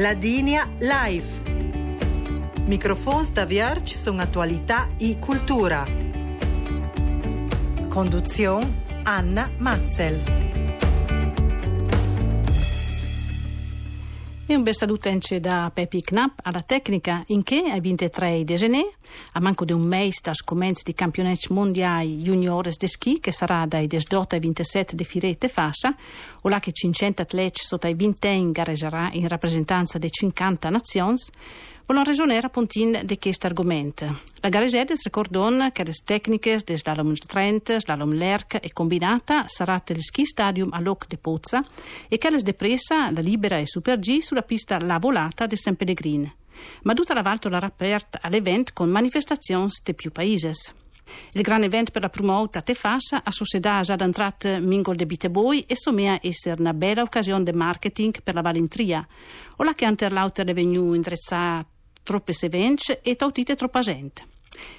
Ladinia Live. Microfons da Vierge sono attualità e cultura. Conduzione Anna Matzel. E un bel salutenche da Pepi Knapp alla tecnica in che ai 23 di gennaio, a manco di un mese da scomenzi di campionati mondiali juniores de ski che sarà dai 18 ai 27 di Firete Fassa, o là che 500 atleti sotto i 20 gareggerà in rappresentanza di 50 nazioni, vogliono ragionare appuntin di questo argomento. La Garesedes ricordò che le tecniche di slalom 30, slalom lerc e combinata sarà il ski stadium a Loc de Pozza e che les depressa la libera e super G sulla pista La Volata di San Pellegrin. Ma tutta la Valtola aperta all'evento con manifestazioni di più paesi. Il gran evento per la promota te fassa a società già d'entrat Mingol de Biteboi e somea essere una bella occasione di marketing per la Valentria. O la che anterlauter è venuto indrezzato troppe sevenze e tautite troppa gente.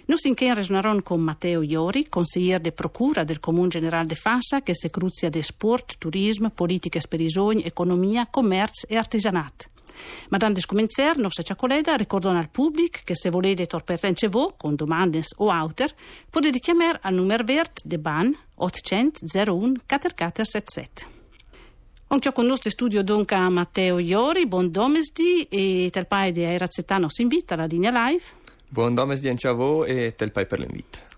Noi sinché resnaron con Matteo Iori, consigliere de procura del Comune Generale de Fassa, che se cruzia de sport, turismo, politiche sperisogni, economia, commercio e artigianat. Madame de scomenzer, nostra ciacoleda, ricordano al pubblico che se volete torpertence voi, con domande o auter, potete chiamare al numero verde de BAN 800 01 4477. Anche con nostro studio dunque Matteo Iori, buon domesdi e tel pai di Airazetano si invita alla linea live. Buon domesdi anche a voi e tel pai per l'invito.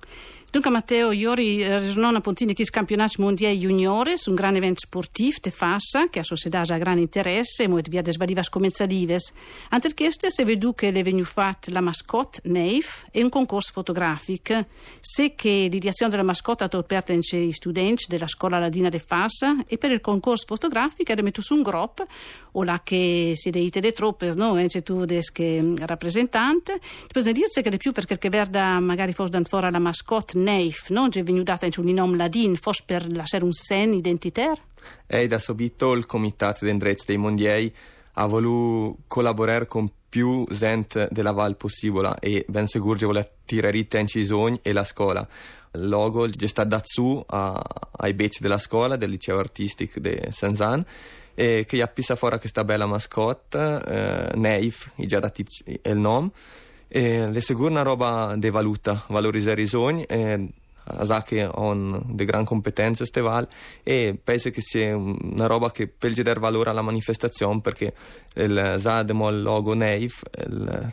Dunque Matteo, ieri resonò puntini che campionati mondiali juniores, un grande evento sportivo de Fassa, che a società ha grande interesse, e molto via des valivas comenzalives. Anche queste se vedu che le venu fatte la mascotte Neif e un concorso fotografico. Se che l'ideazione della mascotte ha aperto i studenti della scuola ladina de Fassa e per il concorso fotografico ha messo su un gruppo, o là che si deite de troppe, no? E c'è tu des che rappresentante. Poi ne dirsi che di più perché verda magari fosse fuori la mascotte Neif, non è venuta in un nome ladin, forse per lasciare un sen identitario? E da subito il Comitato d'Endrezzo dei Mondiali ha voluto collaborare con più gente della Val possibile e ben sicuro che vuole tirare in sogni e la scuola. Il logo è stato dato ai becci della scuola, del liceo artistico di Saint-Zan e che ha pisa fuori questa bella mascotte, eh, Neif, già dato il nome e le sicuro una roba di valuta, valorizzare i sogni e sa che hanno di gran competenze steval e penso che sia una roba che per dare valore alla manifestazione perché il Zademo il logo Neif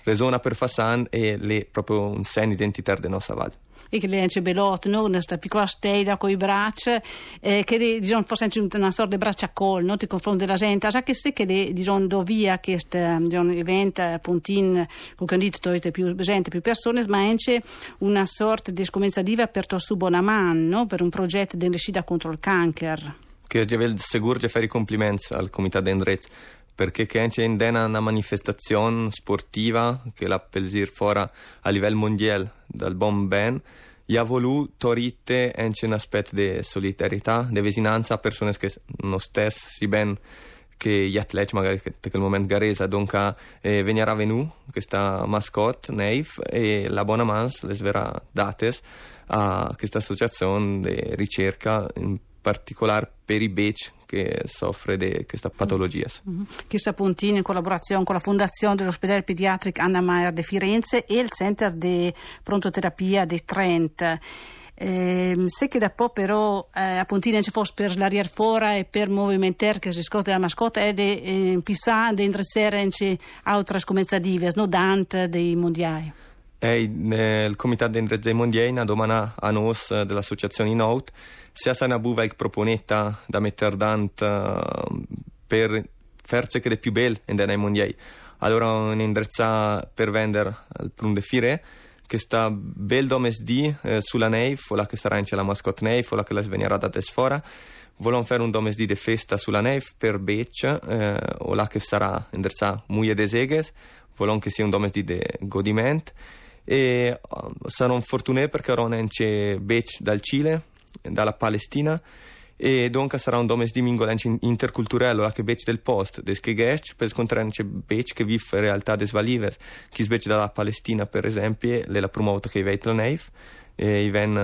resona per Fassan e è proprio un segno identitario della nostra valle e che le ence belot, no? questa piccola stella con i bracci, eh, che diciamo, forse una sorta di braccia col, no? ti confronti della gente, sa che se che le, diciamo, dovia questo diciamo, evento, puntin, con cui dito più gente, più persone, ma anche una sorta di scomenzativa per tua su Bonaman, no? per un progetto di contro il cancer. Che devo sicuro fare i complimenti al Comitato d'Endrezzo perché c'è in dena una manifestazione sportiva che la pelzir fuori a livello mondiale dal buon ben. Gli ha voluto torite anche un aspetto di solidarietà, di vicinanza a persone che non stessi ben che gli atleti magari che in quel momento garesa. Dunque eh, venirà venuto questa mascotte Neif e la buona mans le verrà date a questa associazione di ricerca in particolare per i beach che soffre di questa patologia. Mm-hmm. Questa puntina in collaborazione con la Fondazione dell'Ospedale Pediatrico Anna Maier di Firenze e il Center di Prontoterapia di Trent. Eh, se che da po' però eh, appunto non ci fosse per l'aria fuori e per movimentare che si scotta la mascotta è di eh, pisare di interessare anche altre scomezzative, no Dante dei mondiali. Il Comitato dei Mondiali ha domandato a noi dell'associazione Note se ha una buva che proponetta da mettere dant uh, per farci che più belle nei mondiali. Allora un indrizza per vendere al Plum de Fire che sta bel domes eh, sulla Neif, o la che sarà in la mascotte Neif, o la che la svenirà da tesfora. Volon fare un domes di festa sulla Neif per Bec, eh, o la che sarà indrizza muie de seghes, volon che sia un domes di de godiment e uh, saranno fortunati perché ora c'è Bec dal Cile, dalla Palestina e dunque sarà un domes di mingolenci interculturello la che bec del post des che gest per scontrare c'è bec che vive in realtà des valives chi sbec dalla Palestina per esempio le la promoto che veit la neif e i ven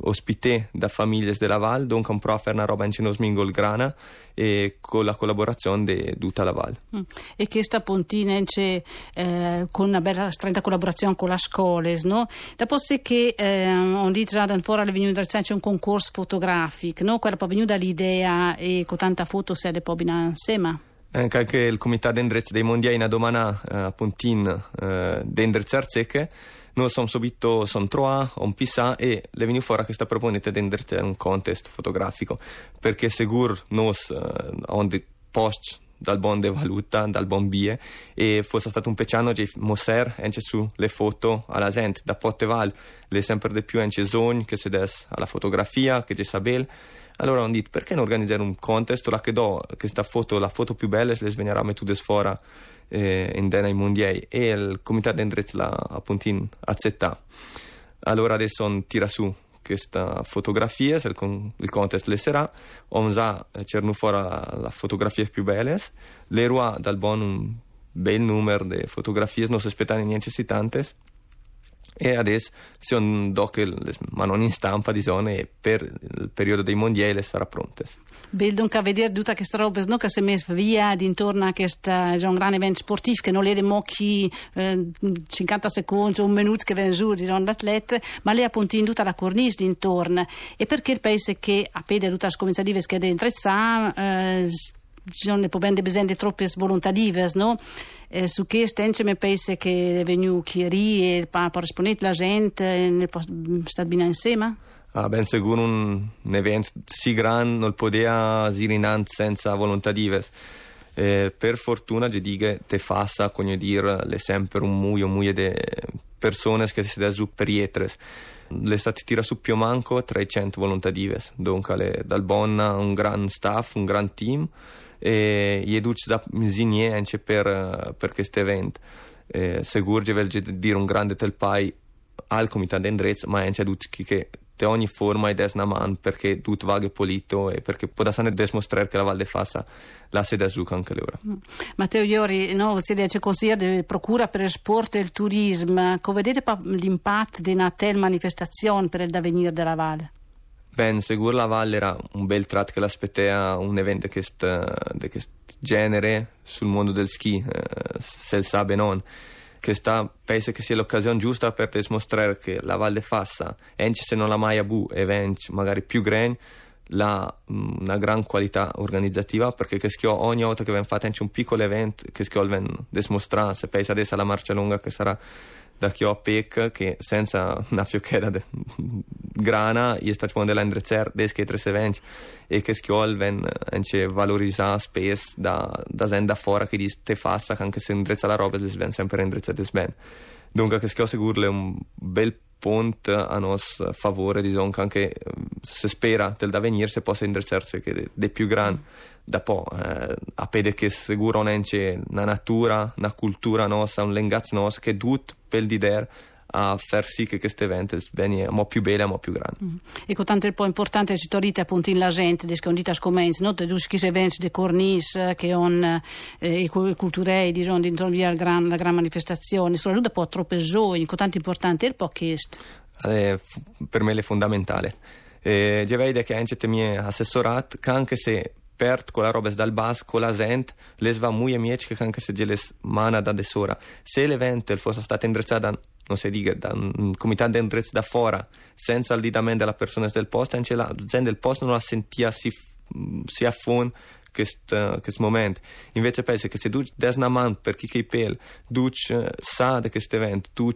ospité da famiglie della Val, dunque un pro fare una roba in Cenos Mingol Grana e con la collaborazione di tutta la Val. Mm. E questa pontina eh, con una bella stretta collaborazione con la scuola, no? Dopo se che eh, on dit già fuori è venuto c'è un concorso fotografico, no? Quella poi è venuta l'idea e con tanta foto si è poi insieme. Anche il comitato d'Endrezzo dei mondiali in domana eh, a Pontin eh, d'Endrezzo Arzecche noi siamo subito son troa, un pisa e le venivo fuori questa proponete di un contest fotografico perché sicuro noi eh, on post dal bon de valuta, dal bon bie e fosse stato un pecciano di mosser anche su le foto alla gente da Potteval le sempre di più anche sogni che si des alla fotografia che ci sabel allora ho detto perché non organizzare un contest? La che do questa foto la foto più bella se le sveniamo tutte sfora eh, in Dena mondiali e il comitato d'Endret l'ha appunto accettato allora adesso tira su questa fotografia il, con, il contest le sarà. On sa eh, cerno fuori la, fotografie più belle le rua dal buon un bel numero di fotografie non si aspettano niente si tantes e adesso un doc ma non in stampa di zone e per il periodo dei mondiali sarà. Bel dunque a vedere tutta questa roba no, che si è messa via intorno a questo un grande evento sportivo che non è mocchi eh, 50 secondi un minuto che viene giù di l'atleta ma lei appunto in tutta la cornice intorno e perché il paese che a pede tutta la scommessa di che dentro eh, ci sono bene bisogno troppe volontarive, no? Eh, su questo mi pensa che è venuto chiarì e per rispondere la gente ne può stare bene insieme? Ah, ben sicuro un, evento così grande non poteva essere senza volontarive. Eh, per fortuna ci dico te fassa come dire le sempre un muio muio di persone che si da su per ietres le stati tira su più manco 300 volontarives dunque dal Bonna un gran staff un gran team e educi da misignie anche per, per questo evento. Eh, Segur che vuol dire un grande telpai al comitato d'Endrezzo, ma anche ad che te ogni forma ed è una man perché tutto vago pulito e perché può da sana dimostrare che la Val de Fassa la sede su anche l'ora. Mm. Matteo Iori, no, si dice consiglio di procura per il sport e il turismo, come vedete l'impatto di una tale manifestazione per il davvenire della Valle? Ben, seguire la Valle era un bel tratto che l'aspettea un evento di questo genere sul mondo del ski, eh, se il sa non. Che sta, penso che sia l'occasione giusta per dimostrare che la Valle Fassa, anche se non la mai abu eventi magari più grandi, ha una gran qualità organizzativa perché ogni volta che viene fatto anche un piccolo evento che viene dimostrato se pensa adesso alla marcia lunga che sarà da chi ho PEC che senza una fiocchera de grana gli sta facendo l'endrezer des che tre eventi e che schiol ven anche valorizzare spes da da senda fora che dice te fassa anche se indrezza la roba si ven sempre indrezzate ben dunque che schio sicurle un bel pont a nos favore diciamo anche se spera del da venire se possa indrezzarsi che de, de più gran da po' eh, a pede che sicuro non c'è una natura una cultura nostra un lengazzo nostro che tut per l'idea a far sì che questo evento venga mo più bello e più grande. Mm. E con tanto poi importante ci torite appunto in la gente, che scondita scomenze, no? Tutti questi eventi di cornice che hanno eh, i culturei, diciamo, intorno alla gran, la gran manifestazione, soprattutto poi troppe giovani, con tanto importante, il po' chiesto. Eh, per me è fondamentale. Eh, già che anche mi è assessorato che anche se pert con la roba dal bas, con la gente, le va molto mieci che anche se le mana da desora. Se l'evento fosse stato indrizzato non si dica, da un comitato d'indrizzo da fuori, senza il didamento della persona del posto, anche gente del posto non la sentia si, si affon questo momento. Invece penso che se tu des una mano per chi che pel, tu sa di questo evento, tu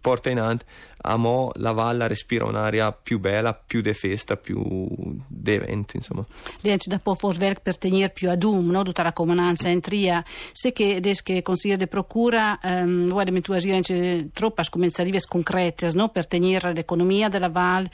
porta in avanti, a mo la valle respira un'aria più bella, più di festa, più di eventi, insomma. Lienci da po' werk per tenere più ad um, no? tutta la comunanza in tria. Se che des che consiglio di procura, um, vuoi tu agire troppo scomenzative concrete, no? Per tenere l'economia della valle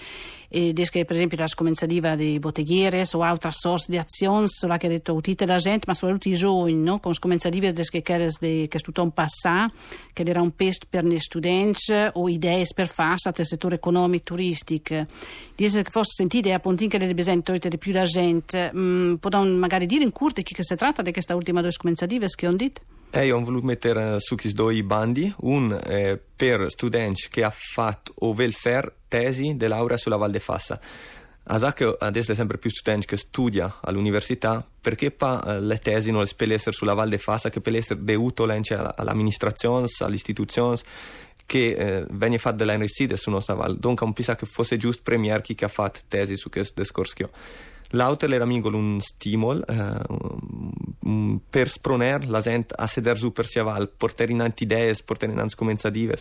e des che per esempio la scomenzativa dei botteghiere o altre sorte di azioni, sulla che detto utite la gente, ma soprattutto i giovani, no? Con scomenzative che che che tutto un passà, che era un pest per gli studenti o idee per fare del settore economico turistico. Dice che forse sentite appunto che le presento di più la gente, mm, magari dire in curte chi che si tratta di questa ultima due scomenzative che ho detto? E io ho voluto mettere su questi due bandi, un eh, per studenti che hanno fatto o vel fare tesi di laurea sulla Val de Fassa. A sa che adesso è sempre più studenti che studia all'università, perché pa eh, le tesi non le per essere sulla Val de Fassa, che per essere de utile all'amministrazione, alle istituzioni, che eh, viene fatta dalla reside su nostra Val. Dunque, un pensa che fosse giusto premiare chi ha fatto tesi su questo discorso. L'autel era mingol un stimol eh, um, per sproner la gente a seder su per sia val, portare in idee, portare in comenzative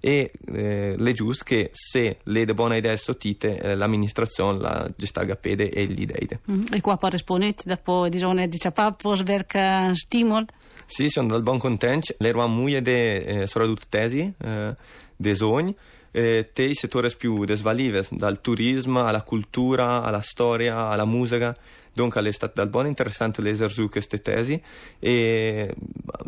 e eh, le giusto che se le de buone idee sottite eh, l'amministrazione la gestaga pede e gli idee. Mm. E qua poi risponete dopo diciamo dice papà sverca stimol? Sì, sono dal buon contento, le eravamo muie de eh, soprattutto tesi, eh, de sogni eh, te i settori più desvalive, dal turismo alla cultura, alla storia, alla musica. Dunque è stato dal buon interessante leggere su queste tesi e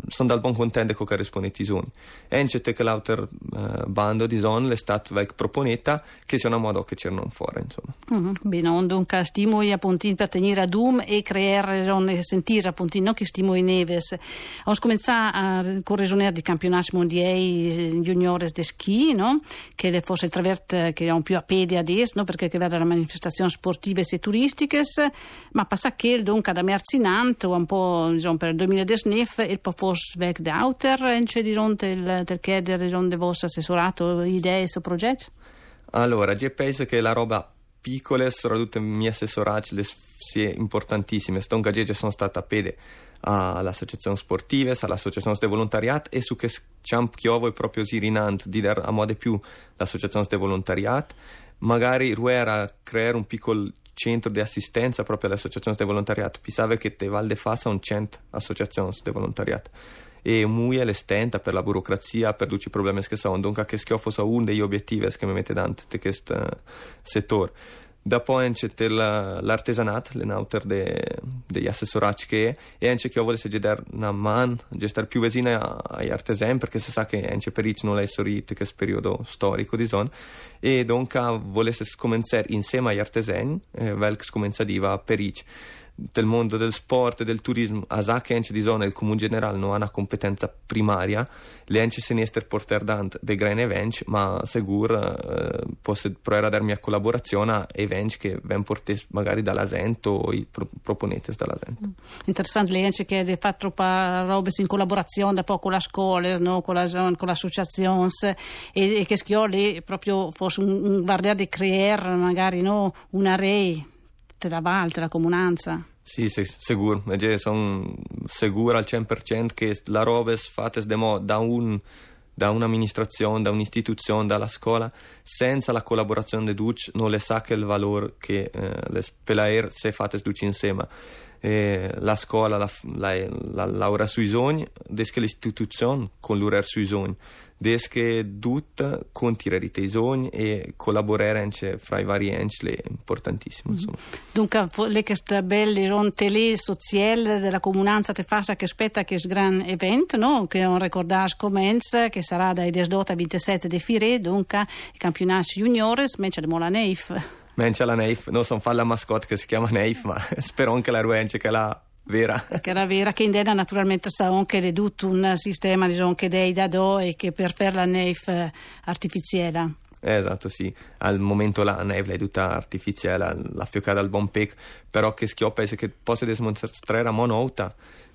sono dal buon contento con che risponete i sogni. E c'è che l'autor uh, bando di zone è stato proponetta che sia una modo che c'erano fuori. Insomma. Mm-hmm. Bene, dunque stimoli appunto per tenere a Doom e creare e sentire appunto non che stimoli neves. Ho cominciato a corregionare di campionati mondiali juniores di ski, no? che fosse il travert che è un più a piedi adesso, no? perché che vedono manifestazioni sportive e turistiche, ma ma passa che dunque da merzinante un po' diciamo, per il 2019 il po' forse weg de auter c'è di fronte il del chiedere di fronte vostro assessorato idee su progetti? Allora, io penso che la roba piccole, soprattutto i miei assessorati, sia importantissime. Stonga Gege sono stata a pede all'associazione sportive, all'associazione di volontariato e su che champ chiovo è proprio sirinant di dar a modo più l'associazione di volontariato. Magari ruera creare un piccolo centro di assistenza proprio alle associazioni di volontariato. Pensavo che te Val de un cento associazioni di volontariato e muy stenta per la burocrazia, per tutti i problemi che sono. Dunque, che schio fosse uno degli obiettivi che mi mette davanti in questo settore. Dopo c'è l'artigianato, l'enauter de, degli assessorati che è, e anche che io volesse vedere una man, stare più vicino agli artesani, perché si sa che anche per non è sorrito questo periodo storico di zona, e dunque volesse cominciare insieme agli artesani, eh, vel che cominciava per Ricci del mondo del sport e del turismo, a sa che di zona il comune generale non ha una competenza primaria, le ence senester porter dant dei grandi eventi, ma sicuro eh, posso provare a darmi a collaborazione a eventi che vengono portati magari dall'Asento o i pro- proponete dall'Asento. Mm. Interessante, le ence che hanno fatto robe in collaborazione da poco con la scuola, no? con, la, con l'associazione e, e che schioli proprio fosse un, un guardare di creare magari no? una rete della Val, della comunanza. Sì, sì, sicuro. Sono sicuro al 100% che la roba fatta da un da un'amministrazione, da un'istituzione, dalla scuola, senza la collaborazione di tutti non le sa che il valore che eh, le spelaer se fate tutti insieme. E la scuola la, la, la, laura sui sogni, desche l'istituzione con l'urer sui sogni desche tut contirare i sogni e collaborare anche fra i vari enti è importantissimo. Mm-hmm. Dunque, le che sta belle sono tele sociali della comunanza te fa che aspetta che gran evento, no? Che un ricordage commence che sarà dai 18 al 27 di Fire, dunque i campionati juniores, mentre la Neif. Mentre la Neif, non sono fa la mascotte che si chiama Neif, ma spero anche la Ruence che la vera. Che era vera, che in Dena naturalmente sa anche ridotto un sistema diciamo, che dei da do e che per fare la neve artificiale. Esatto, sì. Al momento la neve è tutta artificiale, la fiocata al buon pec, però che schioppa è che possa dimostrare a monouta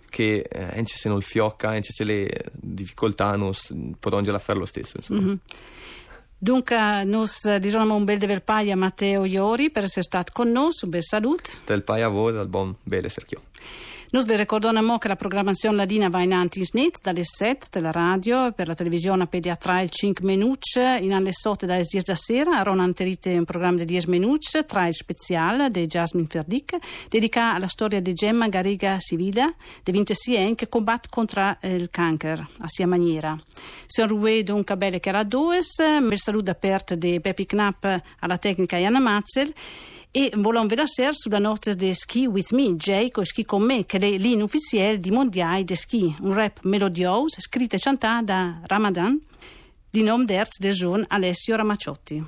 che eh, se non fiocca, anche se le difficoltà non possono fare lo stesso. Mm-hmm. Dunque, noi diciamo un bel dever paia a Matteo Iori per essere stato con noi, un bel saluto. Del paia a voi, al buon bel serchio. Noi ricordiamo che la programmazione ladina va in avanti in dalle 7 della radio per la televisione pediatra il 5 minuti in alle 8 dalle 10 da sera a anterite un programma di 10 minuti tra il speciale di Jasmine Ferdic dedicato alla storia di Gemma Garriga Sivida di 26 anni che combatte contro il cancro a sia maniera. Siamo Rue dunque belle che era due, il saluto aperto di Peppi Knapp alla tecnica Iana Mazzel e volevamo vedere sulla notte di Ski With Me, Jay con Ski con me, che è l'inno ufficiale di Mondiale di Ski, un rap melodioso scritto e cantato da Ramadan, di nome d'Erz del giorno Alessio Ramacciotti.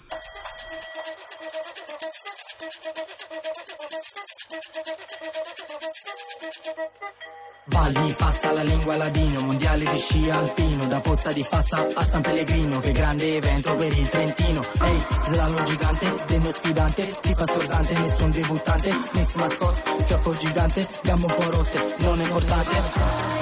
Valli, Fassa, la lingua ladino, mondiale di sci alpino, da Pozza di Fassa a San Pellegrino, che grande evento per il Trentino. Ehi, hey, slalom gigante, denno sfidante, ti fa sordante, nessun debuttante, nef mascot, fiocco gigante, gambe un po' rotte, non è importante.